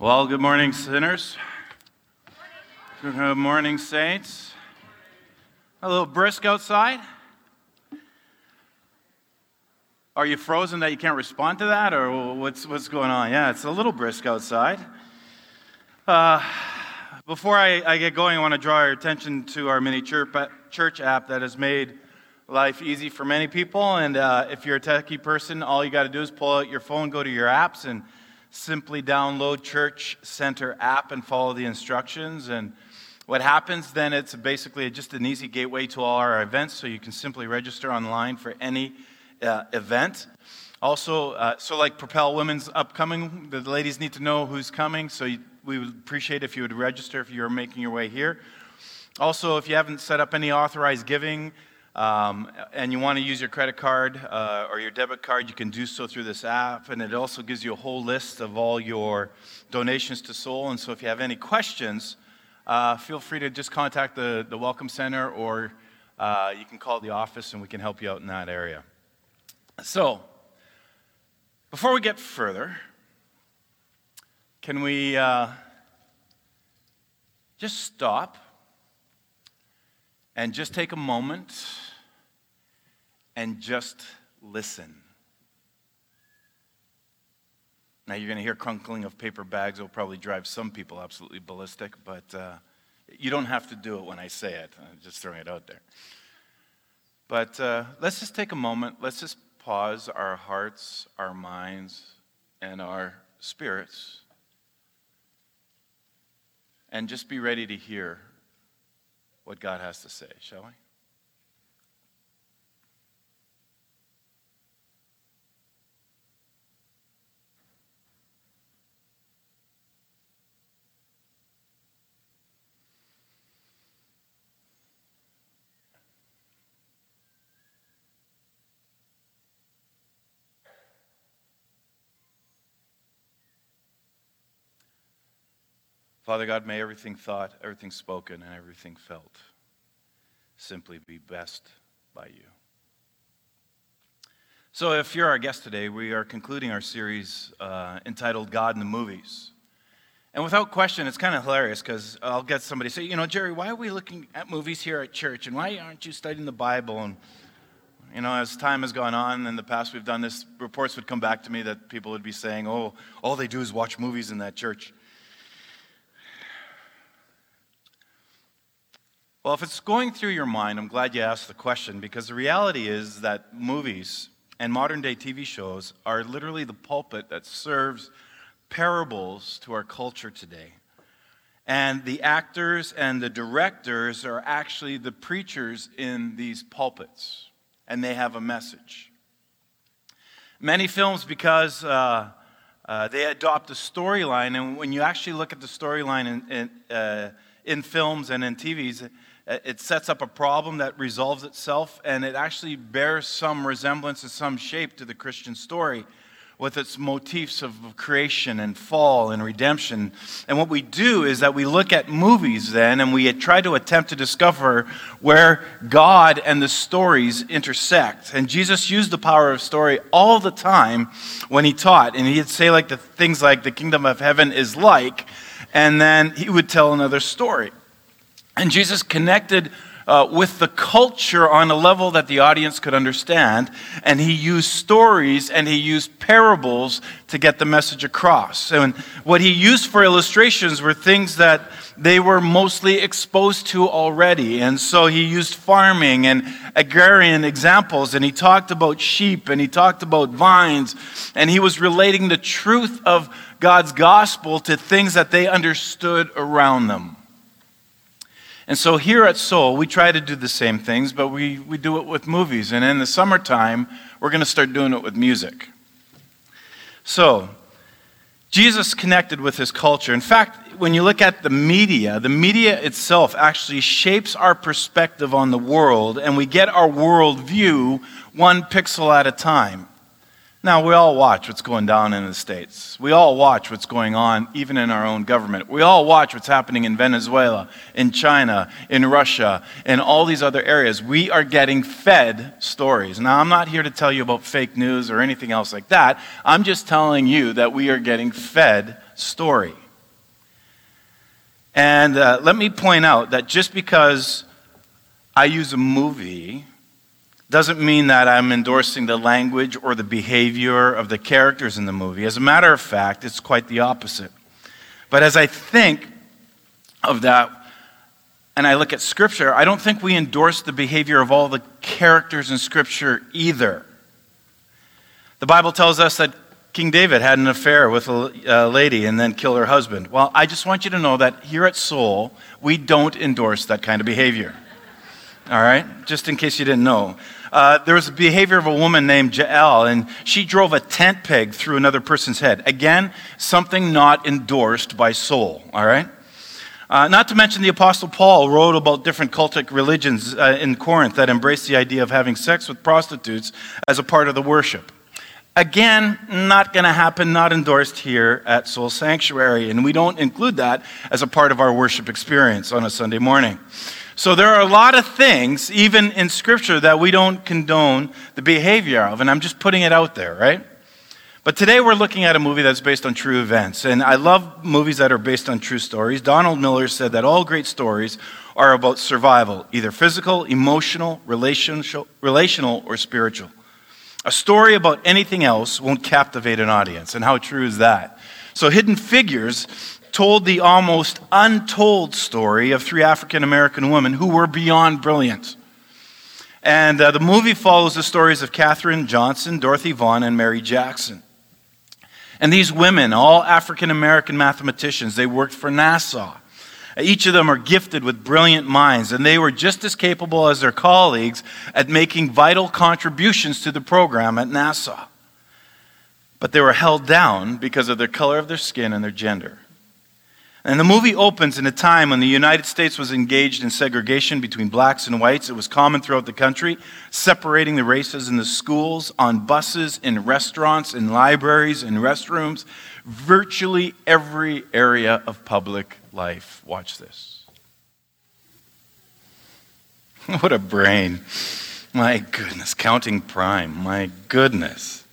Well, good morning, sinners. Good morning, saints. A little brisk outside. Are you frozen that you can't respond to that, or what's, what's going on? Yeah, it's a little brisk outside. Uh, before I, I, get going, I want to draw your attention to our mini church app that has made life easy for many people. And uh, if you're a techie person, all you got to do is pull out your phone, go to your apps, and simply download Church Center app and follow the instructions. And what happens then, it's basically just an easy gateway to all our events, so you can simply register online for any uh, event. Also, uh, so like Propel Women's upcoming, the ladies need to know who's coming, so you, we would appreciate if you would register if you're making your way here. Also, if you haven't set up any authorized giving, um, and you want to use your credit card uh, or your debit card, you can do so through this app. And it also gives you a whole list of all your donations to Soul. And so if you have any questions, uh, feel free to just contact the, the Welcome Center or uh, you can call the office and we can help you out in that area. So, before we get further, can we uh, just stop and just take a moment and just listen. Now, you're going to hear crunkling of paper bags. It'll probably drive some people absolutely ballistic, but uh, you don't have to do it when I say it. I'm just throwing it out there. But uh, let's just take a moment. Let's just pause our hearts, our minds, and our spirits and just be ready to hear what God has to say, shall we? Father God, may everything thought, everything spoken, and everything felt simply be best by you. So, if you're our guest today, we are concluding our series uh, entitled God in the Movies. And without question, it's kind of hilarious because I'll get somebody say, you know, Jerry, why are we looking at movies here at church? And why aren't you studying the Bible? And, you know, as time has gone on in the past, we've done this, reports would come back to me that people would be saying, oh, all they do is watch movies in that church. Well, if it's going through your mind, I'm glad you asked the question because the reality is that movies and modern day TV shows are literally the pulpit that serves parables to our culture today. And the actors and the directors are actually the preachers in these pulpits, and they have a message. Many films, because uh, uh, they adopt a storyline, and when you actually look at the storyline in, in, uh, in films and in TVs, Uh, it sets up a problem that resolves itself, and it actually bears some resemblance and some shape to the Christian story with its motifs of creation and fall and redemption. And what we do is that we look at movies then and we try to attempt to discover where God and the stories intersect. And Jesus used the power of story all the time when he taught. And he'd say like the things like the kingdom of heaven is like, and then he would tell another story. And Jesus connected uh, with the culture on a level that the audience could understand. And he used stories and he used parables to get the message across. And what he used for illustrations were things that they were mostly exposed to already. And so he used farming and agrarian examples. And he talked about sheep and he talked about vines. And he was relating the truth of God's gospel to things that they understood around them. And so here at Soul, we try to do the same things, but we, we do it with movies. And in the summertime, we're going to start doing it with music. So, Jesus connected with his culture. In fact, when you look at the media, the media itself actually shapes our perspective on the world, and we get our worldview one pixel at a time. Now, we all watch what's going down in the States. We all watch what's going on even in our own government. We all watch what's happening in Venezuela, in China, in Russia, in all these other areas. We are getting fed stories. Now, I'm not here to tell you about fake news or anything else like that. I'm just telling you that we are getting fed story. And uh, let me point out that just because I use a movie doesn't mean that I'm endorsing the language or the behavior of the characters in the movie. As a matter of fact, it's quite the opposite. But as I think of that, and I look at Scripture, I don't think we endorse the behavior of all the characters in Scripture either. The Bible tells us that King David had an affair with a lady and then killed her husband. Well, I just want you to know that here at Soul, we don't endorse that kind of behavior. All right? Just in case you didn't know. Uh, there was a behavior of a woman named Jael, and she drove a tent peg through another person's head. Again, something not endorsed by Soul. All right? Uh, not to mention, the Apostle Paul wrote about different cultic religions uh, in Corinth that embraced the idea of having sex with prostitutes as a part of the worship. Again, not going to happen, not endorsed here at Soul Sanctuary, and we don't include that as a part of our worship experience on a Sunday morning. So there are a lot of things, even in Scripture, that we don't condone the behavior of, and I'm just putting it out there, right? But today we're looking at a movie that's based on true events, and I love movies that are based on true stories. Donald Miller said that all great stories are about survival, either physical, emotional, relational, relational or spiritual. A story about anything else won't captivate an audience. And how true is that? So, Hidden Figures told the almost untold story of three African American women who were beyond brilliant. And uh, the movie follows the stories of Katherine Johnson, Dorothy Vaughan, and Mary Jackson. And these women, all African American mathematicians, they worked for NASA. Each of them are gifted with brilliant minds, and they were just as capable as their colleagues at making vital contributions to the program at NASA. But they were held down because of the color of their skin and their gender. And the movie opens in a time when the United States was engaged in segregation between blacks and whites. It was common throughout the country, separating the races in the schools, on buses, in restaurants, in libraries, in restrooms, virtually every area of public life. Watch this. What a brain. My goodness. Counting prime. My goodness.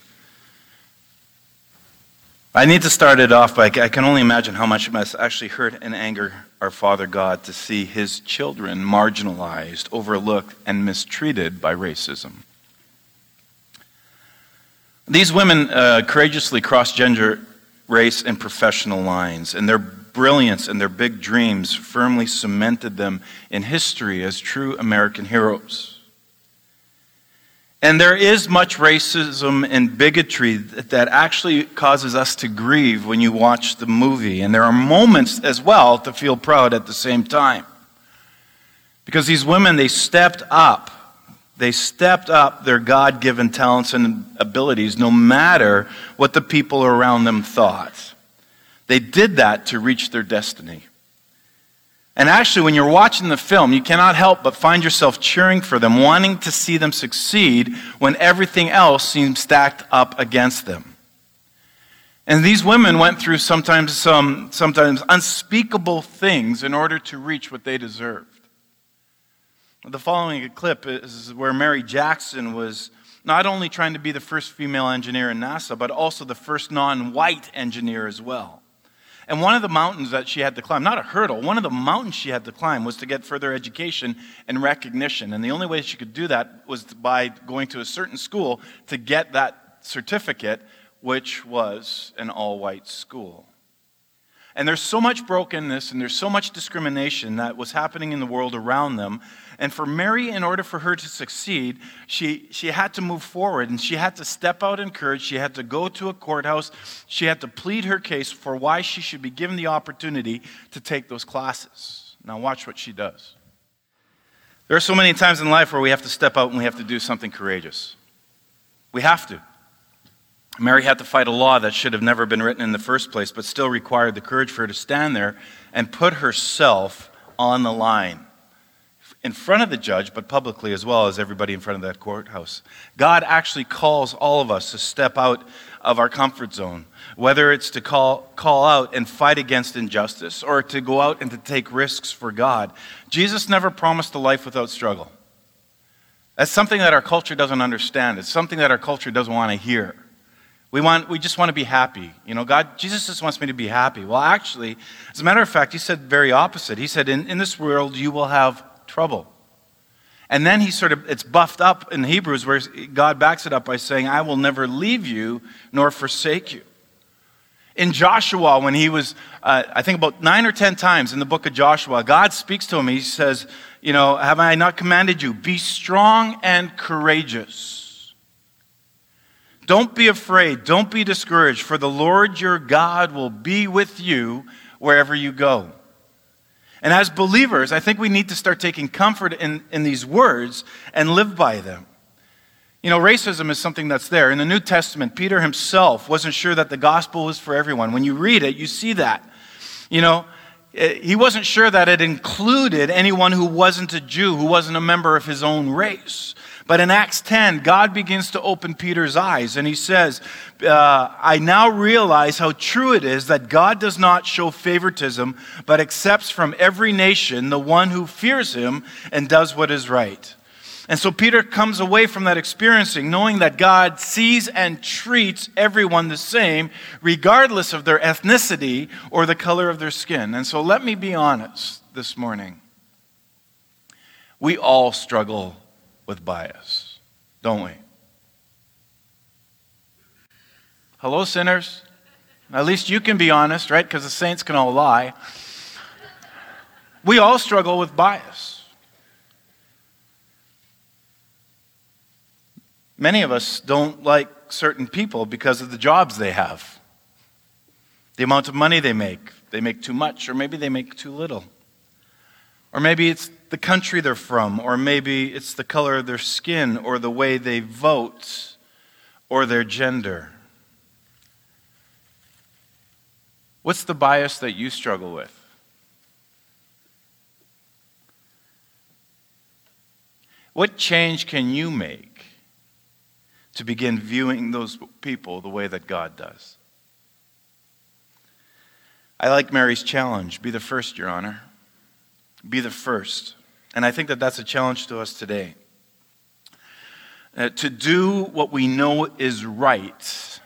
I need to start it off by I can only imagine how much it must actually hurt and anger our Father God to see his children marginalized, overlooked, and mistreated by racism. These women uh, courageously cross gender, race, and professional lines, and their brilliance and their big dreams firmly cemented them in history as true American heroes. And there is much racism and bigotry that actually causes us to grieve when you watch the movie. And there are moments as well to feel proud at the same time. Because these women, they stepped up. They stepped up their God given talents and abilities no matter what the people around them thought. They did that to reach their destiny. And actually, when you're watching the film, you cannot help but find yourself cheering for them, wanting to see them succeed when everything else seems stacked up against them. And these women went through sometimes some sometimes unspeakable things in order to reach what they deserved. The following clip is where Mary Jackson was not only trying to be the first female engineer in NASA, but also the first non white engineer as well. And one of the mountains that she had to climb, not a hurdle, one of the mountains she had to climb was to get further education and recognition. And the only way she could do that was by going to a certain school to get that certificate, which was an all white school. And there's so much brokenness and there's so much discrimination that was happening in the world around them. And for Mary, in order for her to succeed, she, she had to move forward and she had to step out in courage. She had to go to a courthouse. She had to plead her case for why she should be given the opportunity to take those classes. Now, watch what she does. There are so many times in life where we have to step out and we have to do something courageous. We have to. Mary had to fight a law that should have never been written in the first place, but still required the courage for her to stand there and put herself on the line in front of the judge, but publicly as well as everybody in front of that courthouse. God actually calls all of us to step out of our comfort zone, whether it's to call, call out and fight against injustice or to go out and to take risks for God. Jesus never promised a life without struggle. That's something that our culture doesn't understand. It's something that our culture doesn't want to hear. We, want, we just want to be happy. You know, God, Jesus just wants me to be happy. Well, actually, as a matter of fact, he said very opposite. He said, in, in this world, you will have trouble. And then he sort of, it's buffed up in Hebrews where God backs it up by saying, I will never leave you nor forsake you. In Joshua, when he was, uh, I think about nine or ten times in the book of Joshua, God speaks to him. He says, You know, have I not commanded you? Be strong and courageous. Don't be afraid. Don't be discouraged, for the Lord your God will be with you wherever you go. And as believers, I think we need to start taking comfort in, in these words and live by them. You know, racism is something that's there. In the New Testament, Peter himself wasn't sure that the gospel was for everyone. When you read it, you see that. You know, eh, he wasn't sure that it included anyone who wasn't a Jew, who wasn't a member of his own race. But in Acts 10, God begins to open Peter's eyes, and he says, uh, I now realize how true it is that God does not show favoritism, but accepts from every nation the one who fears him and does what is right. And so Peter comes away from that experiencing knowing that God sees and treats everyone the same, regardless of their ethnicity or the color of their skin. And so let me be honest this morning. We all struggle with bias, don't we? Hello, sinners. At least you can be honest, right? Because the saints can all lie. We all struggle with bias. Many of us don't like certain people because of the jobs they have, the amount of money they make. They make too much, or maybe they make too little. Or maybe it's the country they're from, or maybe it's the color of their skin, or the way they vote, or their gender. What's the bias that you struggle with? What change can you make to begin viewing those people the way that God does. I like Mary's challenge be the first, Your Honor. Be the first. And I think that that's a challenge to us today. Uh, to do what we know is right,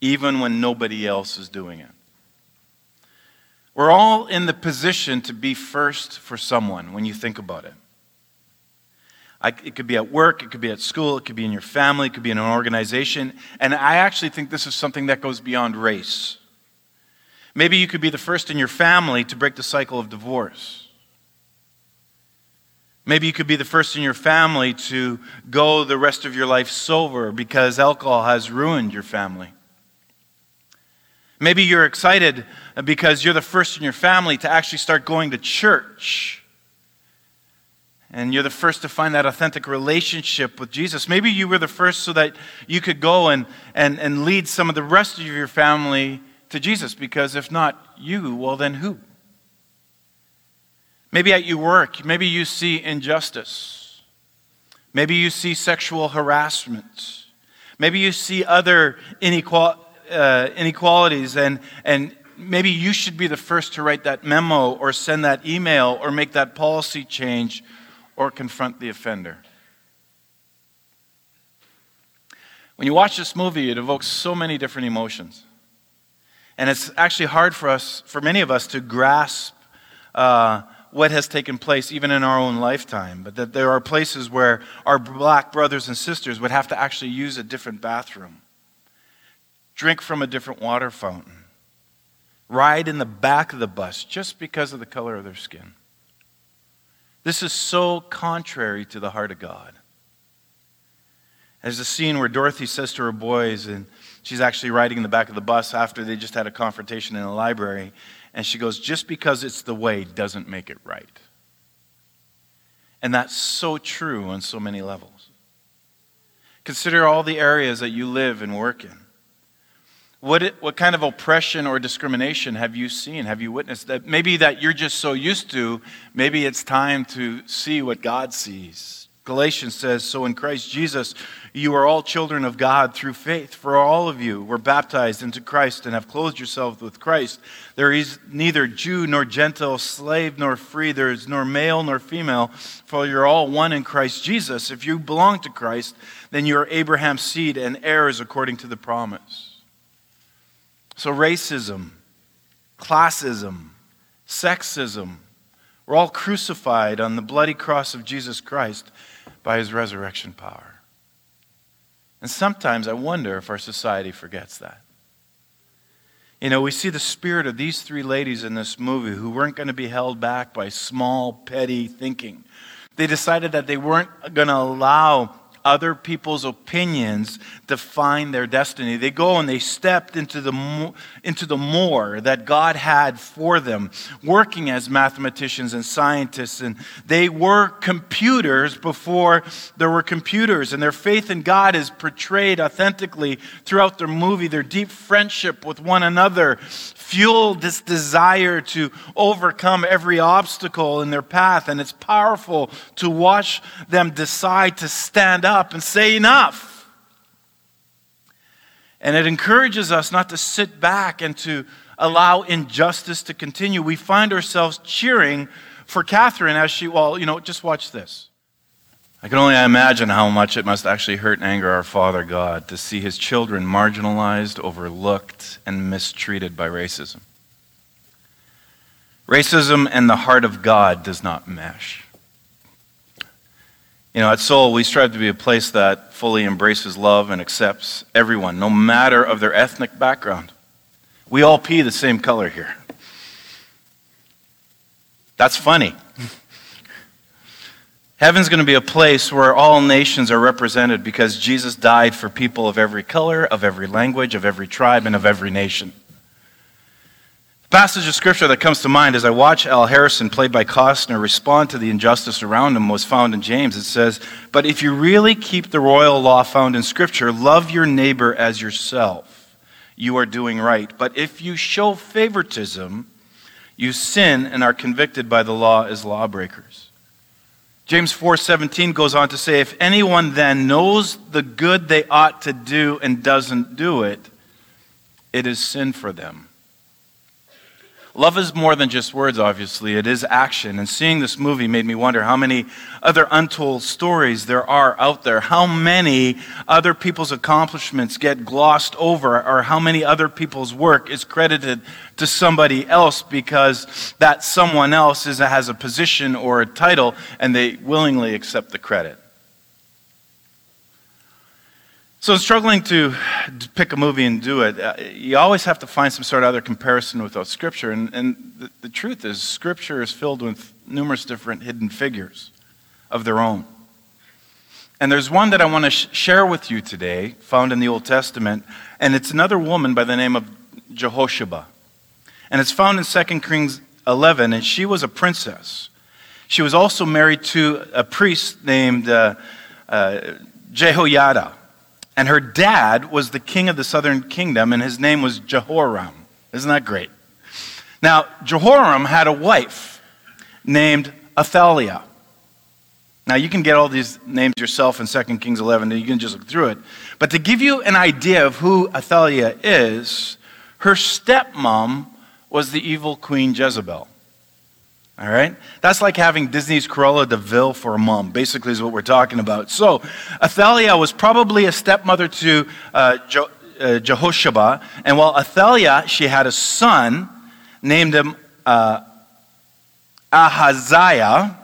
even when nobody else is doing it. We're all in the position to be first for someone when you think about it. I, it could be at work, it could be at school, it could be in your family, it could be in an organization. And I actually think this is something that goes beyond race. Maybe you could be the first in your family to break the cycle of divorce. Maybe you could be the first in your family to go the rest of your life sober because alcohol has ruined your family. Maybe you're excited because you're the first in your family to actually start going to church and you're the first to find that authentic relationship with Jesus. Maybe you were the first so that you could go and, and, and lead some of the rest of your family to Jesus, because if not you, well, then who? Maybe at your work, maybe you see injustice. Maybe you see sexual harassment. Maybe you see other inequal, uh, inequalities, and, and maybe you should be the first to write that memo or send that email or make that policy change or confront the offender. When you watch this movie, it evokes so many different emotions. And it's actually hard for us, for many of us, to grasp uh, what has taken place even in our own lifetime. But that there are places where our black brothers and sisters would have to actually use a different bathroom, drink from a different water fountain, ride in the back of the bus just because of the color of their skin. This is so contrary to the heart of God. There's a scene where Dorothy says to her boys, and she's actually riding in the back of the bus after they just had a confrontation in the library, and she goes, Just because it's the way doesn't make it right. And that's so true on so many levels. Consider all the areas that you live and work in. What, it, what kind of oppression or discrimination have you seen? Have you witnessed that? Maybe that you're just so used to, maybe it's time to see what God sees. Galatians says, So in Christ Jesus, you are all children of God through faith. For all of you were baptized into Christ and have clothed yourselves with Christ. There is neither Jew nor Gentile, slave nor free, there is nor male nor female, for you're all one in Christ Jesus. If you belong to Christ, then you are Abraham's seed and heirs according to the promise. So racism, classism, sexism, we're all crucified on the bloody cross of Jesus Christ by his resurrection power. And sometimes I wonder if our society forgets that. You know, we see the spirit of these three ladies in this movie who weren't going to be held back by small, petty thinking. They decided that they weren't going to allow other people's opinions define their destiny. They go and they stepped into the, into the more that God had for them, working as mathematicians and scientists. And they were computers before there were computers. And their faith in God is portrayed authentically throughout their movie. Their deep friendship with one another fueled this desire to overcome every obstacle in their path. And it's powerful to watch them decide to stand up and say, Enough. And it encourages us not to sit back and to allow injustice to continue. We find ourselves cheering for Katherine as she, well, you know, just watch this. I can only imagine how much it must actually hurt and anger our Father God to see his children marginalized, overlooked, and mistreated by racism. Racism and the heart of God does not mesh. You know, at Soul, we strive to be a place that fully embraces love and accepts everyone, no matter of their ethnic background. We all pee the same color here. That's funny. Heaven's going to be a place where all nations are represented because Jesus died for people of every color, of every language, of every tribe, and of every nation. The passage of scripture that comes to mind as I watch Al Harrison, played by Costner, respond to the injustice around him was found in James. It says, But if you really keep the royal law found in scripture, love your neighbor as yourself, you are doing right. But if you show favoritism, you sin and are convicted by the law as lawbreakers. James 4:17 goes on to say if anyone then knows the good they ought to do and doesn't do it it is sin for them. Love is more than just words, obviously. It is action. And seeing this movie made me wonder how many other untold stories there are out there. How many other people's accomplishments get glossed over, or how many other people's work is credited to somebody else because that someone else is, has a position or a title and they willingly accept the credit. So, in struggling to pick a movie and do it, uh, you always have to find some sort of other comparison with Scripture. And, and the, the, truth is, Scripture is filled with numerous different hidden figures of their own. And there's one that I want to sh- share with you today, found in the Old Testament, and it's another woman by the name of Jehosheba. And it's found in 2 Kings 11, and she was a princess. She was also married to a priest named uh, uh, Jehoiada. And her dad was the king of the southern kingdom, and his name was Jehoram. Isn't that great? Now, Jehoram had a wife named Athaliah. Now, you can get all these names yourself in 2 Kings 11, and you can just look through it. But to give you an idea of who Athaliah is, her stepmom was the evil queen Jezebel. All right? That's like having Disney's Cruella de Vil for a mom, basically, is what we're talking about. So, Athaliah was probably a stepmother to uh, Je- uh. And while Athaliah, she had a son, named him uh, Ahaziah.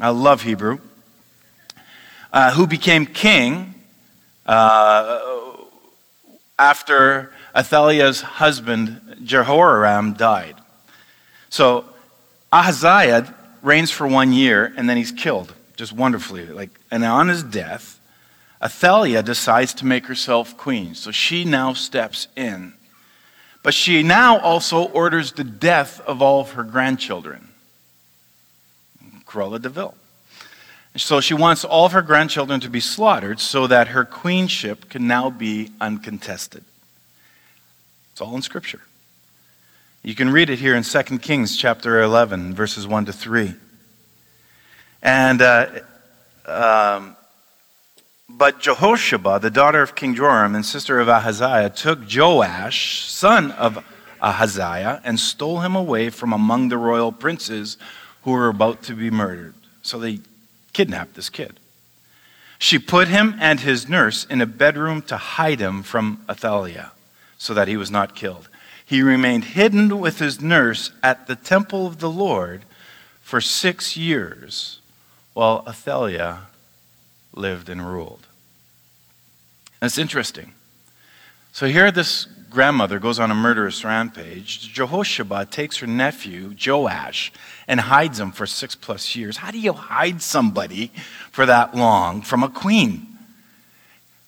I love Hebrew. Uh, who became king uh, after Athaliah's husband, Jehoram, died. So, Ahaziah reigns for one year and then he's killed, just wonderfully. Like, and on his death, Athaliah decides to make herself queen. So she now steps in. But she now also orders the death of all of her grandchildren. Cruella de Vil. So she wants all of her grandchildren to be slaughtered so that her queenship can now be uncontested. It's all in Scripture. You can read it here in 2 Kings chapter 11, verses 1 to 3. And uh, um, but Jehosheba, the daughter of King Joram and sister of Ahaziah, took Joash, son of Ahaziah, and stole him away from among the royal princes who were about to be murdered. So they kidnapped this kid. She put him and his nurse in a bedroom to hide him from Athaliah so that he was not killed. He remained hidden with his nurse at the temple of the Lord for six years while Athaliah lived and ruled. That's interesting. So here, this grandmother goes on a murderous rampage. Jehosheba takes her nephew, Joash, and hides him for six plus years. How do you hide somebody for that long from a queen?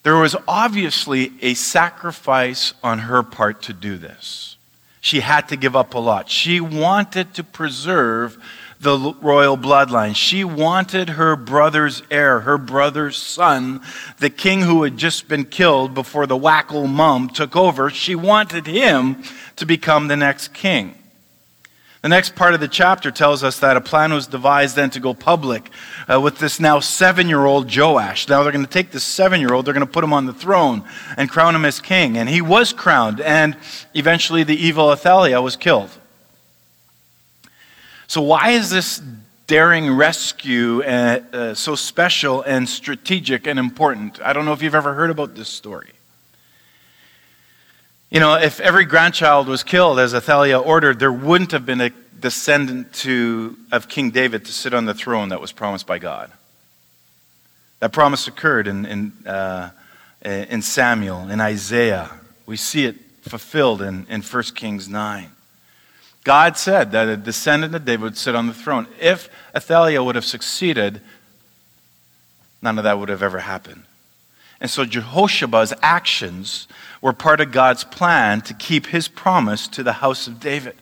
There was obviously a sacrifice on her part to do this. She had to give up a lot. She wanted to preserve the royal bloodline. She wanted her brother's heir, her brother's son, the king who had just been killed before the wacko mum took over. She wanted him to become the next king. The next part of the chapter tells us that a plan was devised then to go public uh, with this now seven year old Joash. Now they're going to take this seven year old, they're going to put him on the throne and crown him as king. And he was crowned, and eventually the evil Athaliah was killed. So, why is this daring rescue uh, uh, so special and strategic and important? I don't know if you've ever heard about this story. You know, if every grandchild was killed as Athaliah ordered, there wouldn't have been a descendant to, of King David to sit on the throne that was promised by God. That promise occurred in, in, uh, in Samuel, in Isaiah. We see it fulfilled in, in 1 Kings 9. God said that a descendant of David would sit on the throne. If Athaliah would have succeeded, none of that would have ever happened. And so Jehosheba's actions were part of God's plan to keep his promise to the house of David.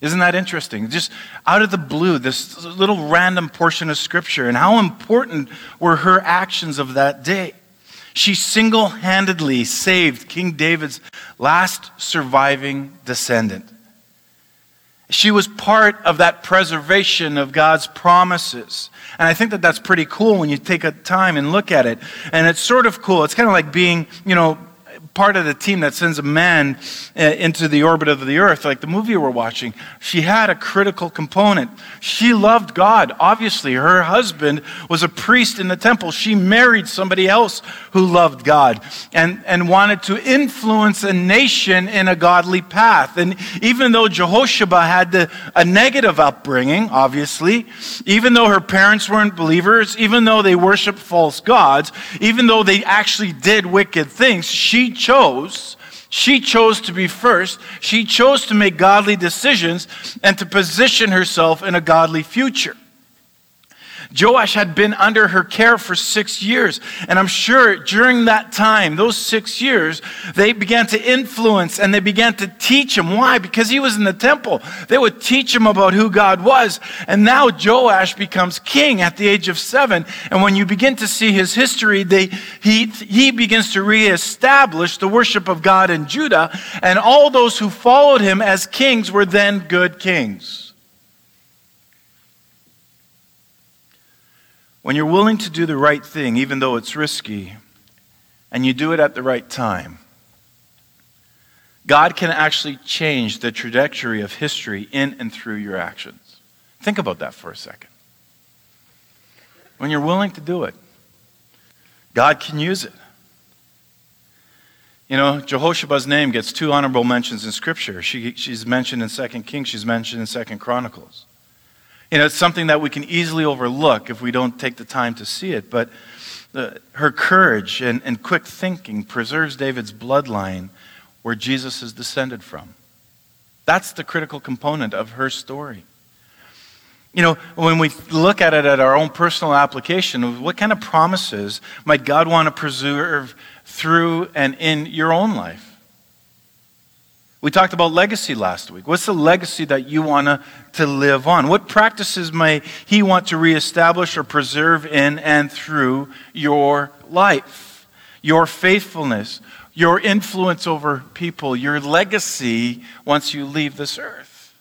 Isn't that interesting? Just out of the blue, this little random portion of scripture, and how important were her actions of that day. She single handedly saved King David's last surviving descendant. She was part of that preservation of God's promises. And I think that that's pretty cool when you take a time and look at it. And it's sort of cool. It's kind of like being, you know, part of the team that sends a man uh, into the orbit of the earth, like the movie we're watching, she had a critical component. She loved God. Obviously, her husband was a priest in the temple. She married somebody else who loved God and, and wanted to influence a nation in a godly path. And even though Jehosheba had the, a negative upbringing, obviously, even though her parents weren't believers, even though they worshiped false gods, even though they actually did wicked things, she chose, she chose to be first. She chose to make godly decisions and to position herself in a godly future. Joash had been under her care for six years. And I'm sure during that time, those six years, they began to influence and they began to teach him. Why? Because he was in the temple. They would teach him about who God was. And now Joash becomes king at the age of seven. And when you begin to see his history, they, he, he begins to reestablish the worship of God in Judah. And all those who followed him as kings were then good kings. When you're willing to do the right thing, even though it's risky, and you do it at the right time, God can actually change the trajectory of history in and through your actions. Think about that for a second. When you're willing to do it, God can use it. You know, Jehosheba's name gets two honorable mentions in Scripture. She, she's mentioned in 2 Kings, she's mentioned in 2 Chronicles. You know, it's something that we can easily overlook if we don't take the time to see it. But uh, her courage and, and quick thinking preserves David's bloodline where Jesus is descended from. That's the critical component of her story. You know, when we look at it at our own personal application, what kind of promises might God want to preserve through and in your own life? We talked about legacy last week. What's the legacy that you want to live on? What practices may He want to reestablish or preserve in and through your life? Your faithfulness, your influence over people, your legacy once you leave this earth.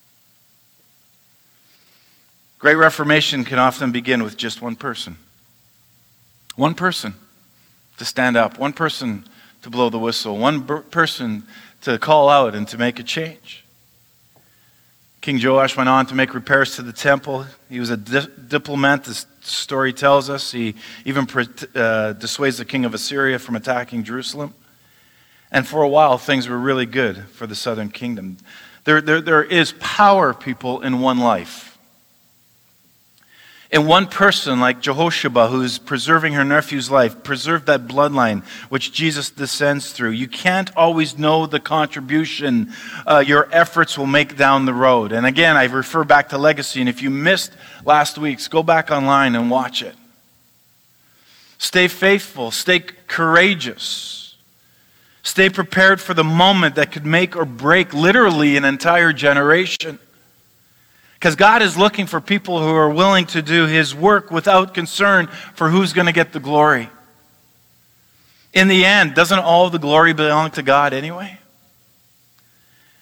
Great Reformation can often begin with just one person One person to stand up, one person to blow the whistle, one person to call out and to make a change. King Joash went on to make repairs to the temple. He was a di- diplomat, the story tells us. He even uh, dissuades the king of Assyria from attacking Jerusalem. And for a while, things were really good for the southern kingdom. There, there, there is power, people, in one life in one person like Jehosheba, who's preserving her nephew's life, preserve that bloodline which Jesus descends through. You can't always know the contribution uh, your efforts will make down the road. And again, I refer back to legacy. And if you missed last week's, go back online and watch it. Stay faithful, stay courageous, stay prepared for the moment that could make or break literally an entire generation. Because God is looking for people who are willing to do His work without concern for who's going to get the glory. In the end, doesn't all the glory belong to God anyway?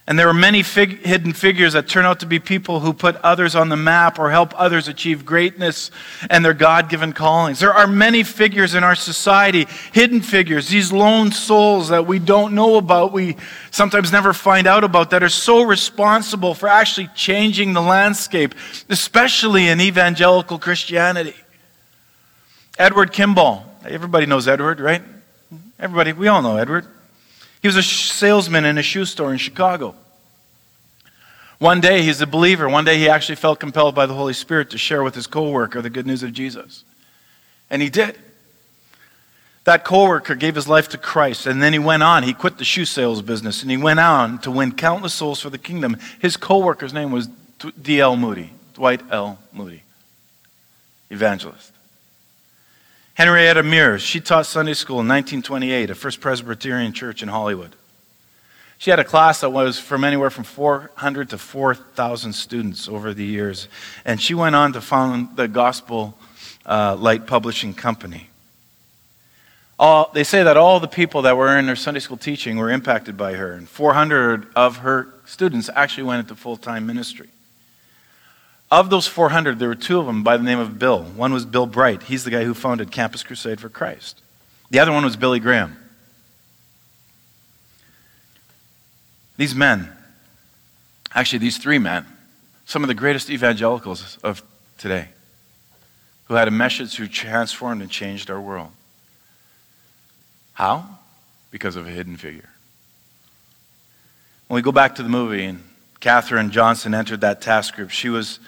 And there are many fig- hidden figures that turn out to be people who put others on the map or help others achieve greatness and their God given callings. There are many figures in our society, hidden figures, these lone souls that we don't know about, we sometimes never find out about, that are so responsible for actually changing the landscape, especially in evangelical Christianity. Edward Kimball. Everybody knows Edward, right? Everybody, we all know Edward. He was a salesman in a shoe store in Chicago. One day he's a believer. One day he actually felt compelled by the Holy Spirit to share with his coworker the good news of Jesus. And he did. That coworker gave his life to Christ, and then he went on. He quit the shoe sales business, and he went on to win countless souls for the kingdom. His coworker's name was D.L. Moody, Dwight L. Moody, evangelist. Henrietta Mears, she taught Sunday school in 1928 at First Presbyterian Church in Hollywood. She had a class that was from anywhere from 400 to 4,000 students over the years. And she went on to found the Gospel uh, Light Publishing Company. All, they say that all the people that were in her Sunday school teaching were impacted by her, and 400 of her students actually went into full time ministry. Of those 400, there were two of them by the name of Bill. One was Bill Bright. He's the guy who founded Campus Crusade for Christ. The other one was Billy Graham. These men, actually, these three men, some of the greatest evangelicals of today, who had a message who transformed and changed our world. How? Because of a hidden figure. When we go back to the movie and Katherine Johnson entered that task group, she was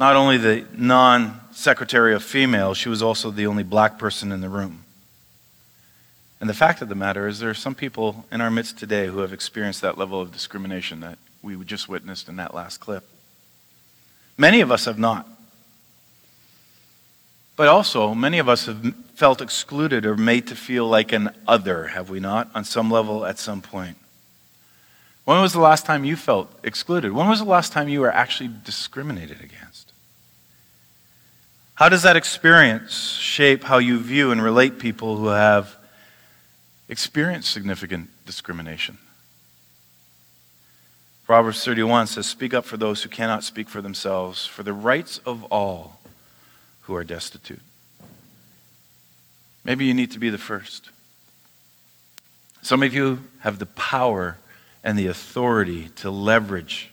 not only the non secretary of female, she was also the only black person in the room. And the fact of the matter is, there are some people in our midst today who have experienced that level of discrimination that we just witnessed in that last clip. Many of us have not. But also, many of us have felt excluded or made to feel like an other, have we not, on some level at some point? When was the last time you felt excluded? When was the last time you were actually discriminated against? How does that experience shape how you view and relate people who have experienced significant discrimination? Proverbs 31 says, Speak up for those who cannot speak for themselves, for the rights of all who are destitute. Maybe you need to be the first. Some of you have the power and the authority to leverage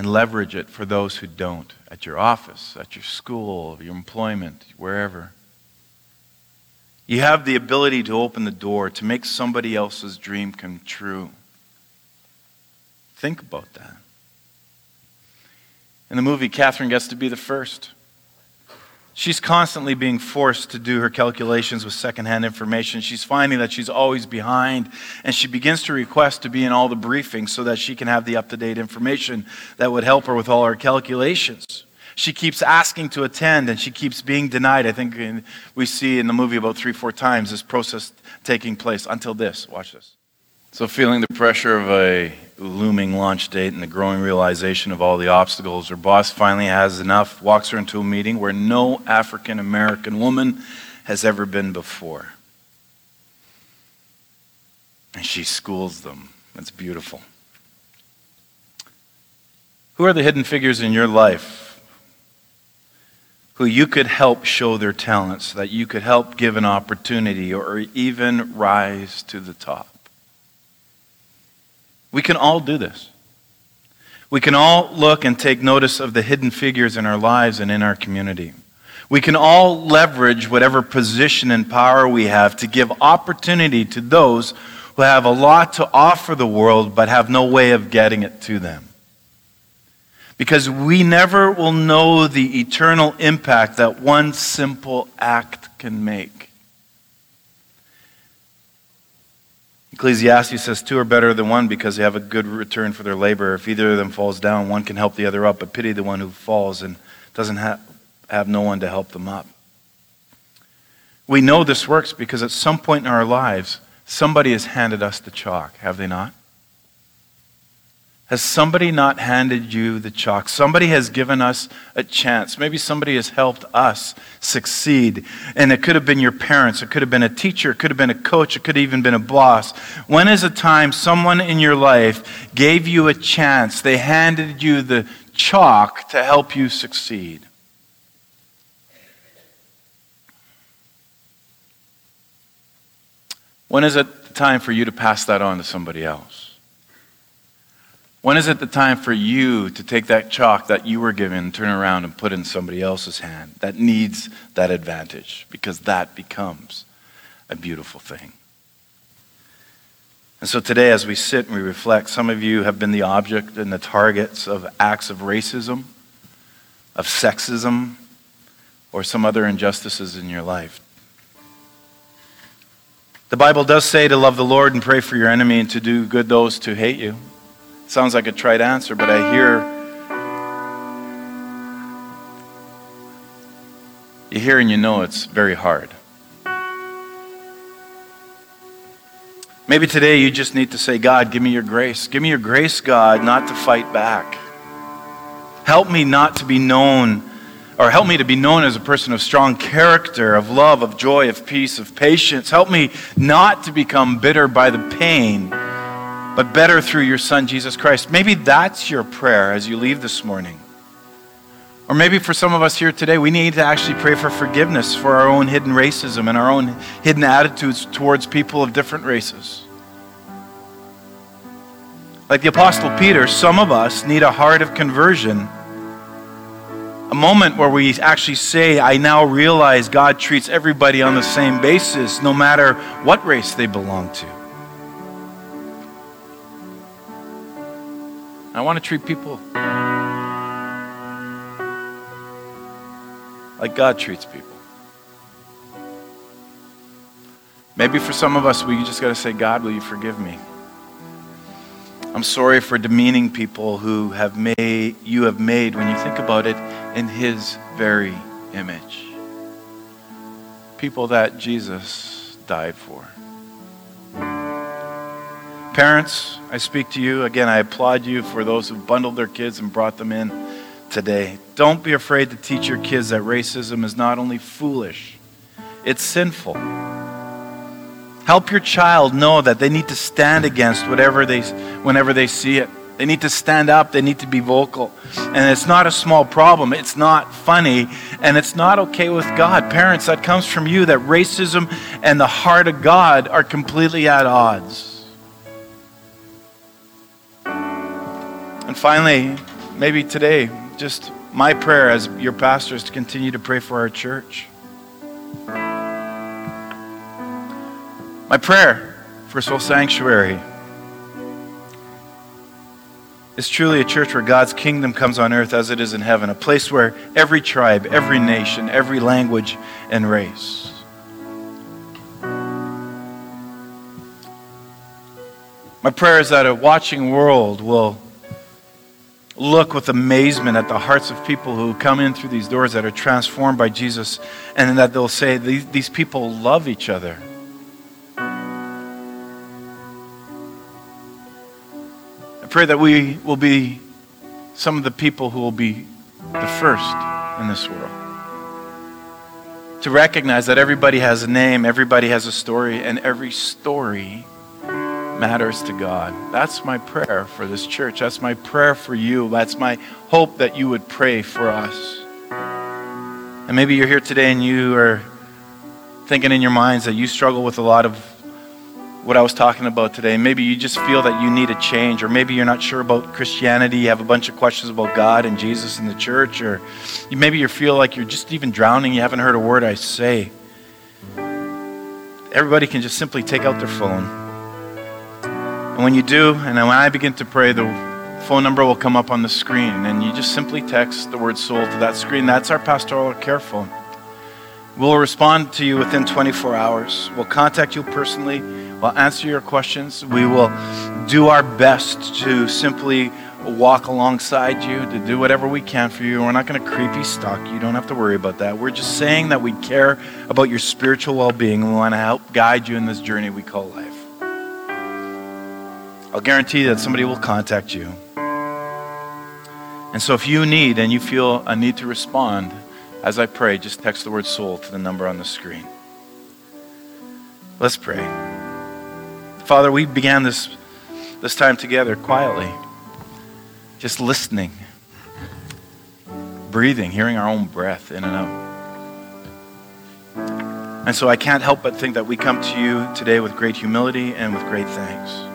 and leverage it for those who don't at your office, at your school, your employment, wherever. You have the ability to open the door to make somebody else's dream come true. Think about that. In the movie, Katherine gets to be the first. She's constantly being forced to do her calculations with secondhand information. She's finding that she's always behind, and she begins to request to be in all the briefings so that she can have the up to date information that would help her with all her calculations. She keeps asking to attend, and she keeps being denied. I think we see in the movie about three, four times this process taking place until this. Watch this. So, feeling the pressure of a looming launch date and the growing realization of all the obstacles, her boss finally has enough, walks her into a meeting where no African American woman has ever been before. And she schools them. That's beautiful. Who are the hidden figures in your life who you could help show their talents, that you could help give an opportunity or even rise to the top. We can all do this. We can all look and take notice of the hidden figures in our lives and in our community. We can all leverage whatever position and power we have to give opportunity to those who have a lot to offer the world but have no way of getting it to them. Because we never will know the eternal impact that one simple act can make. Ecclesiastes says two are better than one because they have a good return for their labor. If either of them falls down, one can help the other up, but pity the one who falls and doesn't have, have no one to help them up. We know this works because at some point in our lives, somebody has handed us the chalk, have they not? Has somebody not handed you the chalk? Somebody has given us a chance. Maybe somebody has helped us succeed. And it could have been your parents, it could have been a teacher, it could have been a coach, it could have even been a boss. When is a time someone in your life gave you a chance? They handed you the chalk to help you succeed. When is it time for you to pass that on to somebody else? When is it the time for you to take that chalk that you were given, turn around and put in somebody else's hand that needs that advantage? Because that becomes a beautiful thing. And so today, as we sit and we reflect, some of you have been the object and the targets of acts of racism, of sexism, or some other injustices in your life. The Bible does say to love the Lord and pray for your enemy and to do good those who hate you. Sounds like a trite answer, but I hear you hear and you know it's very hard. Maybe today you just need to say, God, give me your grace. Give me your grace, God, not to fight back. Help me not to be known, or help me to be known as a person of strong character, of love, of joy, of peace, of patience. Help me not to become bitter by the pain but better through your Son, Jesus Christ. Maybe that's your prayer as you leave this morning. Or maybe for some of us here today, we need to actually pray for forgiveness for our own hidden racism and our own hidden attitudes towards people of different races. Like the Apostle Peter, some of us need a heart of conversion. A moment where we actually say, I now realize God treats everybody on the same basis, no matter what race they belong to. I want to treat people like God treats people. Maybe for some of us, we just got to say, God, will you forgive me? I'm sorry for demeaning people who have made, you have made, when you think about it, in His very image. People that Jesus died for. Parents, I speak to you. Again, I applaud you for those who bundled their kids and brought them in today. Don't be afraid to teach your kids that racism is not only foolish, it's sinful. Help your child know that they need to stand against whatever they, whenever they see it. They need to stand up, they need to be vocal. And it's not a small problem, it's not funny, and it's not okay with God. Parents, that comes from you that racism and the heart of God are completely at odds. And finally, maybe today, just my prayer as your pastor is to continue to pray for our church. My prayer for Soul Sanctuary is truly a church where God's kingdom comes on earth as it is in heaven, a place where every tribe, every nation, every language and race My prayer is that a watching world will look with amazement at the hearts of people who come in through these doors that are transformed by Jesus, and that they'll say, These, these people love each other. I pray that we will be some of the people who will be the first in this world. To recognize that everybody has a name, everybody has a story, and every story matters to God. That's my prayer for this church. That's my prayer for you. That's my hope that you would pray for us. And maybe you're here today and you are thinking in your minds that you struggle with a lot of what I was talking about today. Maybe you just feel that you need a change, or maybe you're not sure about Christianity. You have a bunch of questions about God and Jesus and the church, or maybe you feel like you're just even drowning. You haven't heard a word I say. Everybody can just simply take out their phone. And when you do, and when I begin to pray, the phone number will come up on the screen, and you just simply text the word soul to that screen. That's our pastoral care phone. We'll respond to you within 24 hours. We'll contact you personally. We'll answer your questions. We will do our best to simply walk alongside you, to do whatever we can for you. We're not going to creepy stalk you. Don't have to worry about that. We're just saying that we care about your spiritual well being. We want to help guide you in this journey we call life. I'll guarantee that somebody will contact you. And so if you need and you feel a need to respond, as I pray, just text the word soul to the number on the screen. Let's pray. Father, we began this, this time together quietly, just listening, breathing, hearing our own breath in and out. And so I can't help but think that we come to you today with great humility and with great thanks.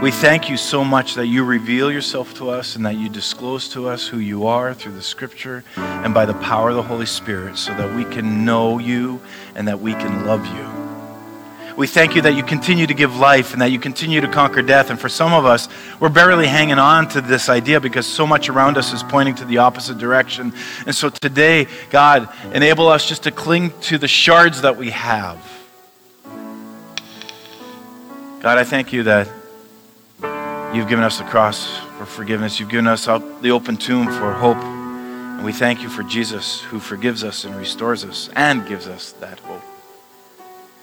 We thank you so much that you reveal yourself to us and that you disclose to us who you are through the scripture and by the power of the Holy Spirit so that we can know you and that we can love you. We thank you that you continue to give life and that you continue to conquer death. And for some of us, we're barely hanging on to this idea because so much around us is pointing to the opposite direction. And so today, God, enable us just to cling to the shards that we have. God, I thank you that You've given us the cross for forgiveness. You've given us the open tomb for hope. And we thank you for Jesus who forgives us and restores us and gives us that hope.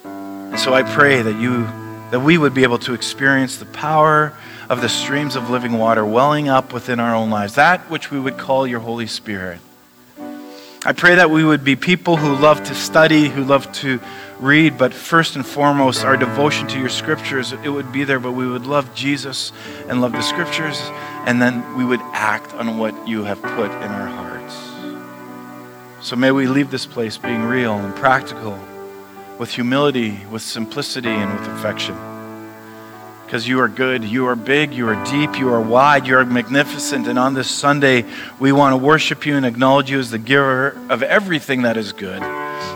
And so I pray that you that we would be able to experience the power of the streams of living water welling up within our own lives, that which we would call your Holy Spirit. I pray that we would be people who love to study, who love to read, but first and foremost, our devotion to your scriptures, it would be there, but we would love Jesus and love the scriptures, and then we would act on what you have put in our hearts. So may we leave this place being real and practical, with humility, with simplicity, and with affection. Because you are good, you are big, you are deep, you are wide, you are magnificent. And on this Sunday, we want to worship you and acknowledge you as the giver of everything that is good.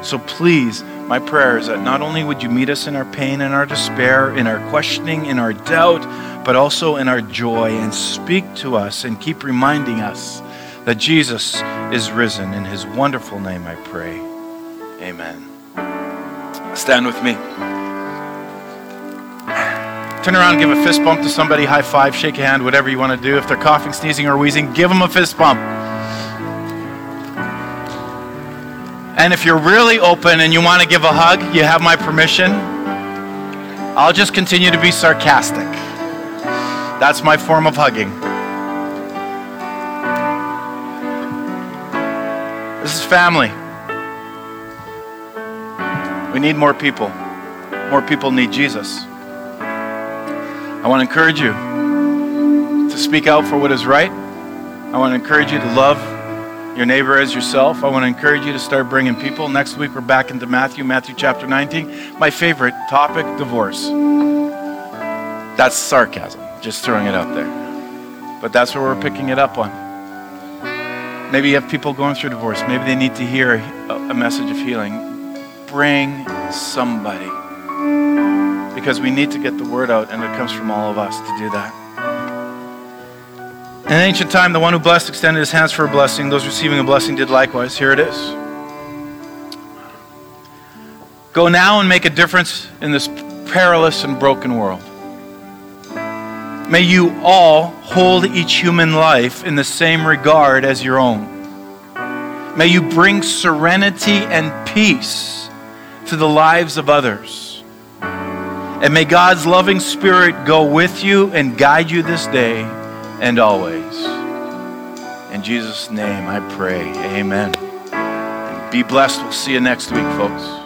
So please, my prayer is that not only would you meet us in our pain and our despair, in our questioning, in our doubt, but also in our joy and speak to us and keep reminding us that Jesus is risen. In his wonderful name I pray. Amen. Stand with me. Turn around, give a fist bump to somebody, high five, shake a hand, whatever you want to do. If they're coughing, sneezing, or wheezing, give them a fist bump. And if you're really open and you want to give a hug, you have my permission. I'll just continue to be sarcastic. That's my form of hugging. This is family. We need more people. More people need Jesus. I want to encourage you to speak out for what is right. I want to encourage you to love your neighbor as yourself. I want to encourage you to start bringing people. Next week, we're back into Matthew, Matthew chapter 19. My favorite topic divorce. That's sarcasm, just throwing it out there. But that's where we're picking it up on. Maybe you have people going through divorce. Maybe they need to hear a message of healing. Bring somebody. Because we need to get the word out, and it comes from all of us to do that. In ancient time, the one who blessed extended his hands for a blessing. Those receiving a blessing did likewise. Here it is. Go now and make a difference in this perilous and broken world. May you all hold each human life in the same regard as your own. May you bring serenity and peace to the lives of others. And may God's loving spirit go with you and guide you this day and always. In Jesus' name I pray. Amen. And be blessed. We'll see you next week, folks.